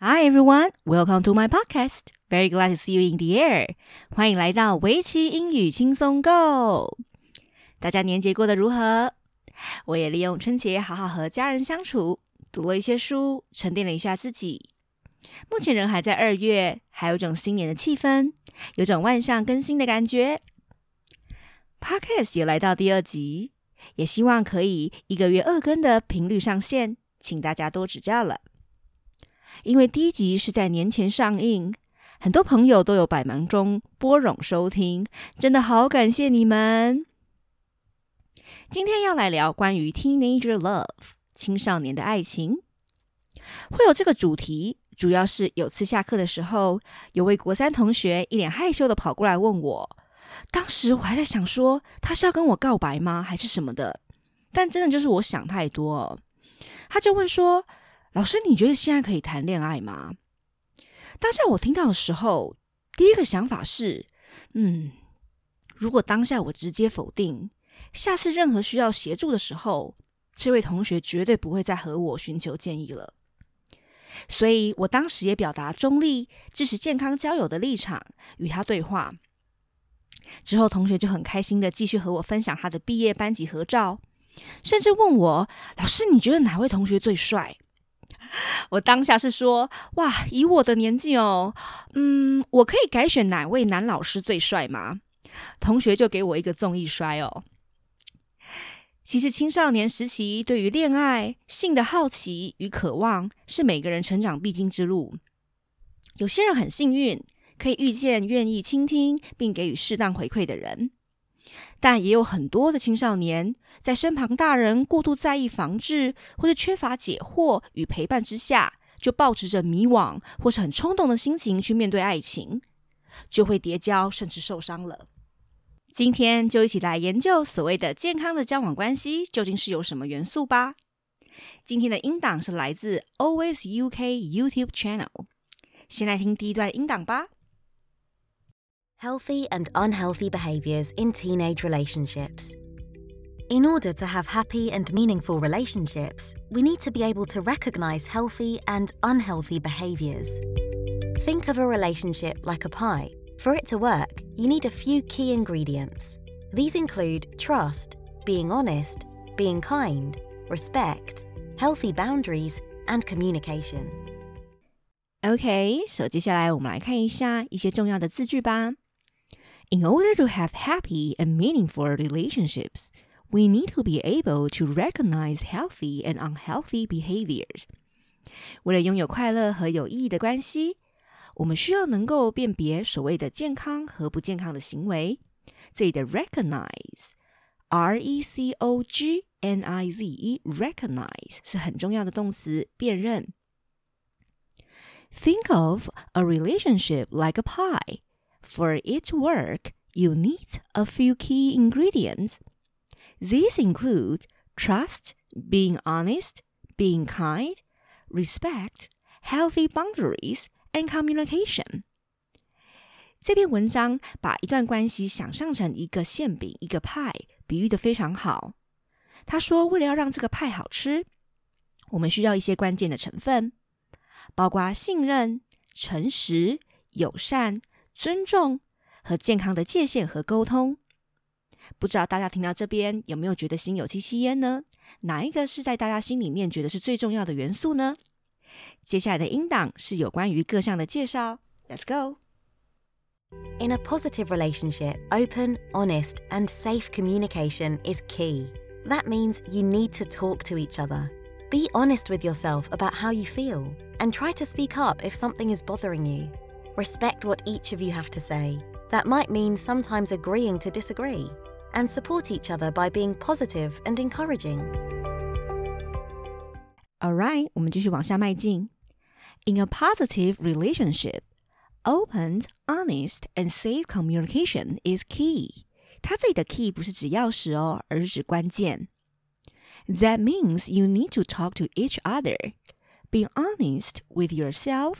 Hi everyone, welcome to my podcast. Very glad to see you in the air. 欢迎来到围棋英语轻松 Go。大家年节过得如何？我也利用春节好好和家人相处，读了一些书，沉淀了一下自己。目前人还在二月，还有种新年的气氛，有种万象更新的感觉。Podcast 也来到第二集，也希望可以一个月二更的频率上线，请大家多指教了。因为第一集是在年前上映，很多朋友都有百忙中拨冗收听，真的好感谢你们。今天要来聊关于 teenager love 青少年的爱情，会有这个主题，主要是有次下课的时候，有位国三同学一脸害羞的跑过来问我，当时我还在想说他是要跟我告白吗，还是什么的？但真的就是我想太多，他就问说。老师，你觉得现在可以谈恋爱吗？当下我听到的时候，第一个想法是，嗯，如果当下我直接否定，下次任何需要协助的时候，这位同学绝对不会再和我寻求建议了。所以我当时也表达中立、支持健康交友的立场，与他对话。之后，同学就很开心的继续和我分享他的毕业班级合照，甚至问我：“老师，你觉得哪位同学最帅？” 我当下是说，哇，以我的年纪哦，嗯，我可以改选哪位男老师最帅吗？同学就给我一个综艺摔哦。其实青少年时期对于恋爱、性的好奇与渴望，是每个人成长必经之路。有些人很幸运，可以遇见愿意倾听并给予适当回馈的人。但也有很多的青少年，在身旁大人过度在意防治，或者缺乏解惑与陪伴之下，就抱持着迷惘或是很冲动的心情去面对爱情，就会跌跤甚至受伤了。今天就一起来研究所谓的健康的交往关系究竟是有什么元素吧。今天的音档是来自 Always UK YouTube Channel，先来听第一段音档吧。Healthy and unhealthy behaviours in teenage relationships. In order to have happy and meaningful relationships, we need to be able to recognise healthy and unhealthy behaviours. Think of a relationship like a pie. For it to work, you need a few key ingredients. These include trust, being honest, being kind, respect, healthy boundaries, and communication. OK，所接下来我们来看一下一些重要的字句吧。 in order to have happy and meaningful relationships, we need to be able to recognize healthy and unhealthy behaviors. 为了拥有快乐和有意义的关系，我们需要能够辨别所谓的健康和不健康的行为。这里的 recognize，r e c o g n i z e，recognize 是很重要的动词，辨认。Think of a relationship like a pie. For it to work, you need a few key ingredients. These include trust, being honest, being kind, respect, healthy boundaries, and communication. 这篇文章把一段关系想象成一个馅饼、一个派，比喻的非常好。他说，为了要让这个派好吃，我们需要一些关键的成分，包括信任、诚实、友善。 尊重和健康的界限和沟通，不知道大家听到这边有没有觉得心有戚戚焉呢？哪一个是在大家心里面觉得是最重要的元素呢？接下来的音档是有关于各项的介绍。Let's go. In a positive relationship, open, honest, and safe communication is key. That means you need to talk to each other. Be honest with yourself about how you feel and try to speak up if something is bothering you. Respect what each of you have to say. That might mean sometimes agreeing to disagree. And support each other by being positive and encouraging. Alright, 我们继续往下迈进。In a positive relationship, open, honest, and safe communication is key. 它这里的 key 不是指钥匙哦，而是指关键。That means you need to talk to each other. Be honest with yourself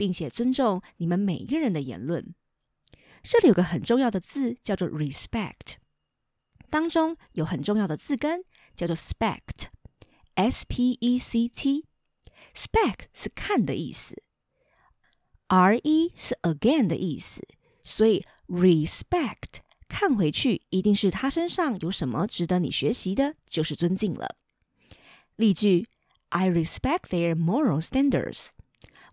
并且尊重你们每一个人的言论。这里有个很重要的字，叫做 respect，当中有很重要的字根，叫做 spect，s p e c t。spect 是看的意思，r e 是 again 的意思，所以 respect 看回去一定是他身上有什么值得你学习的，就是尊敬了。例句：I respect their moral standards。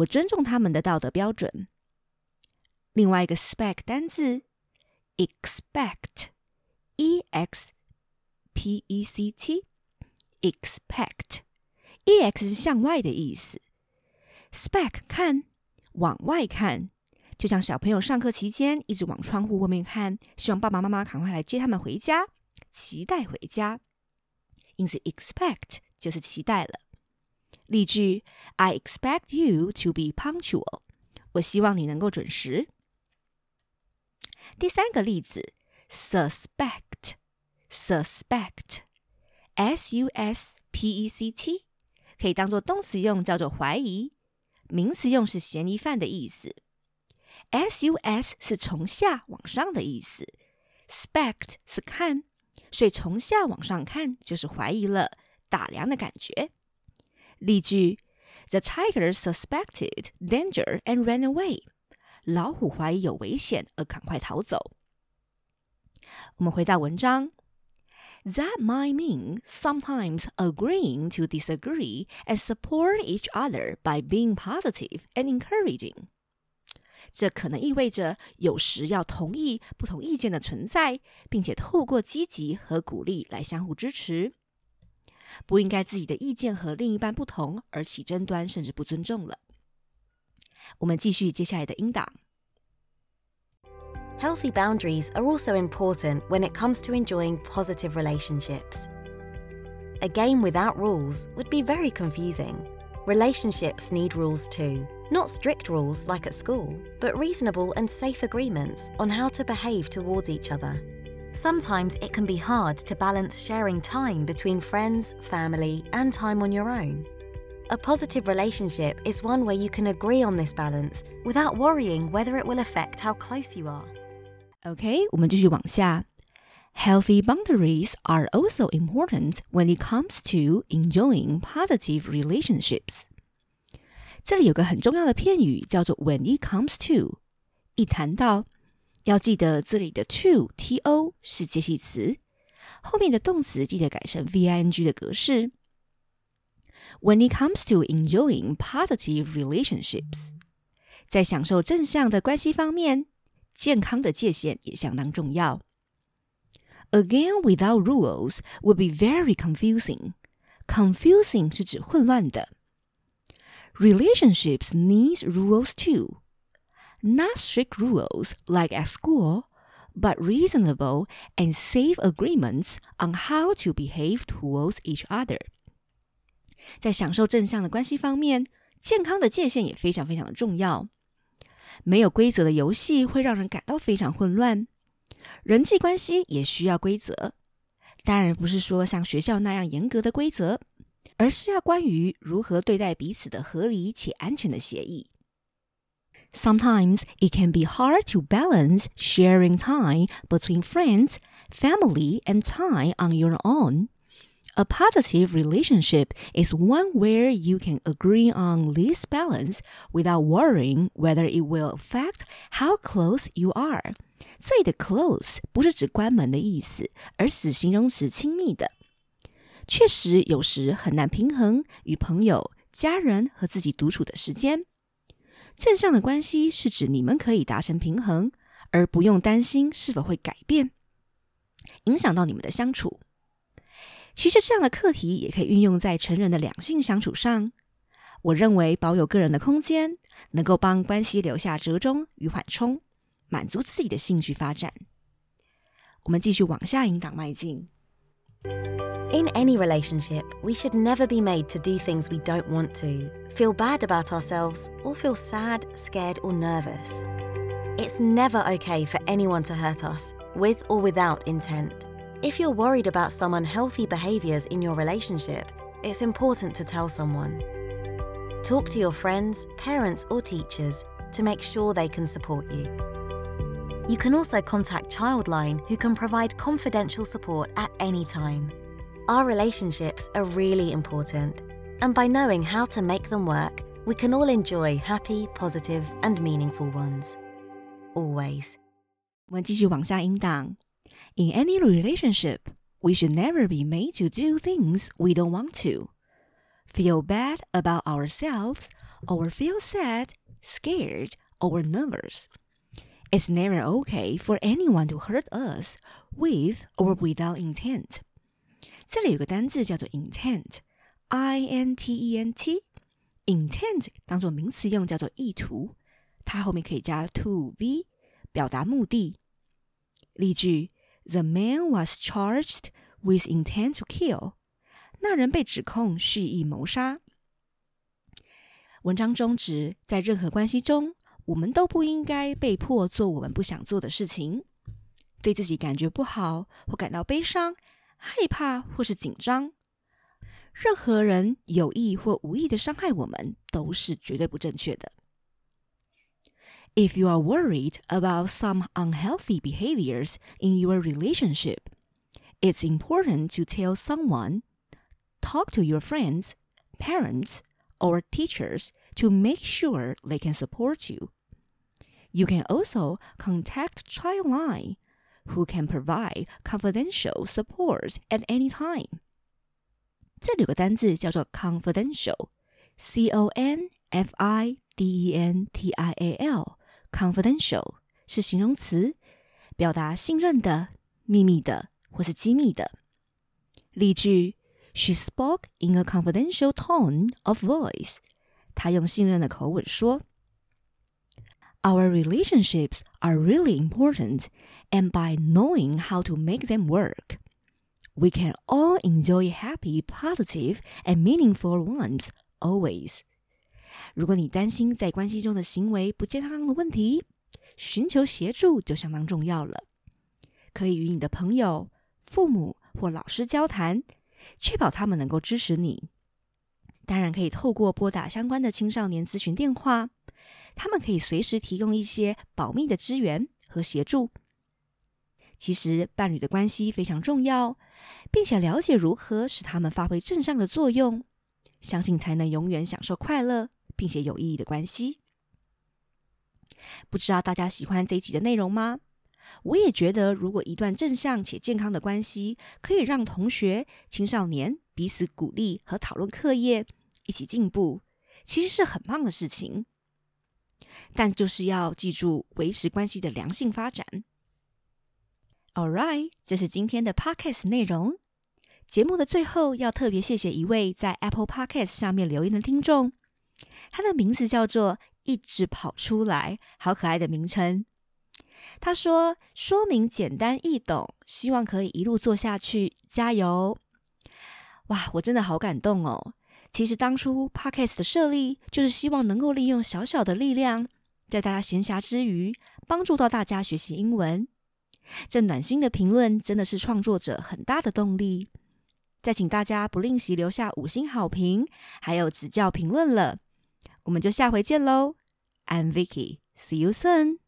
我尊重他们的道德标准。另外一个 spec 单字 expect，e x p e c t，expect。e x 是向外的意思，spec 看往外看，就像小朋友上课期间一直往窗户外面看，希望爸爸妈妈赶快来接他们回家，期待回家。因此，expect 就是期待了。例句：I expect you to be punctual。我希望你能够准时。第三个例子，suspect，suspect，s u s p e c t。可以当做动词用，叫做怀疑；名词用是嫌疑犯的意思。sus 是从下往上的意思，spect 是看，所以从下往上看就是怀疑了、打量的感觉。例句：The tiger suspected danger and ran away。老虎怀疑有危险而赶快逃走。我们回到文章。That might mean sometimes agreeing to disagree and support each other by being positive and encouraging. 这可能意味着有时要同意不同意见的存在，并且透过积极和鼓励来相互支持。 不应该自己的意见和另一半不同而起争端，甚至不尊重了。我们继续接下来的音档。Healthy boundaries are also important when it comes to enjoying positive relationships. A game without rules would be very confusing. Relationships need rules too. Not strict rules like at school, but reasonable and safe agreements on how to behave towards each other. Sometimes it can be hard to balance sharing time between friends, family, and time on your own. A positive relationship is one where you can agree on this balance without worrying whether it will affect how close you are. OK，我们继续往下。Healthy boundaries are also important when it comes to enjoying positive relationships。这里有个很重要的片语叫做 "when it comes to"。一谈到， 要记得这里的 "to" t o 是介系词，后面的动词记得改成 v i n g 的格式。When it comes to enjoying positive relationships，在享受正向的关系方面。健康的界限也相当重要。Again, without rules would be very confusing. Confusing 是指混乱的。Relationships need rules too. Not strict rules like at school, but reasonable and safe agreements on how to behave towards each other. 在享受正向的关系方面，健康的界限也非常非常的重要。没有规则的游戏会让人感到非常混乱，人际关系也需要规则。当然不是说像学校那样严格的规则，而是要关于如何对待彼此的合理且安全的协议。 Sometimes it can be hard to balance sharing time between friends, family, and time on your own. A positive relationship is one where you can agree on this balance without worrying whether it will affect how close you are. 这里的 close 不是指关门的意思，而是指形容词亲密的。确实，有时很难平衡与朋友、家人和自己独处的时间。 正向的关系是指你们可以达成平衡，而不用担心是否会改变，影响到你们的相处。其实这样的课题也可以运用在成人的两性相处上。我认为保有个人的空间，能够帮关系留下折中与缓冲，满足自己的兴趣发展。我们继续往下引导迈进。In any relationship, we should never be made to do things we don't want to, feel bad about ourselves, or feel sad, scared, or nervous. It's never okay for anyone to hurt us, with or without intent. If you're worried about some unhealthy behaviours in your relationship, it's important to tell someone. Talk to your friends, parents, or teachers to make sure they can support you. You can also contact Childline, who can provide confidential support at any time. Our relationships are really important, and by knowing how to make them work, we can all enjoy happy, positive, and meaningful ones. Always. 我们继续往下引导。In any relationship, we should never be made to do things we don't want to, feel bad about ourselves, or feel sad, scared, or nervous. It's never okay for anyone to hurt us with or without intent. 这里有个单字叫做 intent，i n t e n t。intent 当做名词用，叫做意图，它后面可以加 to v，表达目的。例句：The man was charged with intent to kill。那人被指控蓄意谋杀。文章中指，在任何关系中，我们都不应该被迫做我们不想做的事情。对自己感觉不好或感到悲伤。害怕或是紧张，任何人有意或无意的伤害我们，都是绝对不正确的。If you are worried about some unhealthy behaviors in your relationship, it's important to tell someone, talk to your friends, parents, or teachers to make sure they can support you. You can also contact Childline who can provide confidential support at any time。这里有个单字叫做 confidential，c o n f i d e n t i a l，confidential 是形容词，表达信任的、秘密的或是机密的。例句：She spoke in a confidential tone of voice。她用信任的口吻说。 Our relationships are really important, and by knowing how to make them work, we can all enjoy happy, positive, and meaningful ones always. 如果你担心在关系中的行为不健康的问题，寻求协助就相当重要了。可以与你的朋友、父母或老师交谈，确保他们能够支持你。当然，可以透过拨打相关的青少年咨询电话。 他们可以随时提供一些保密的资源和协助。其实，伴侣的关系非常重要，并且了解如何使他们发挥正向的作用，相信才能永远享受快乐并且有意义的关系。不知道大家喜欢这一集的内容吗？我也觉得，如果一段正向且健康的关系可以让同学、青少年彼此鼓励和讨论课业，一起进步，其实是很棒的事情。但就是要记住维持关系的良性发展。All right，这是今天的 podcast 内容。节目的最后要特别谢谢一位在 Apple Podcast 上面留言的听众，他的名字叫做“一直跑出来”，好可爱的名称。他说：“说明简单易懂，希望可以一路做下去，加油！”哇，我真的好感动哦。其实当初 Podcast 的设立，就是希望能够利用小小的力量。在大家闲暇之余，帮助到大家学习英文。这暖心的评论真的是创作者很大的动力。再请大家不吝惜留下五星好评，还有指教评论了。我们就下回见喽！I'm Vicky，See you soon。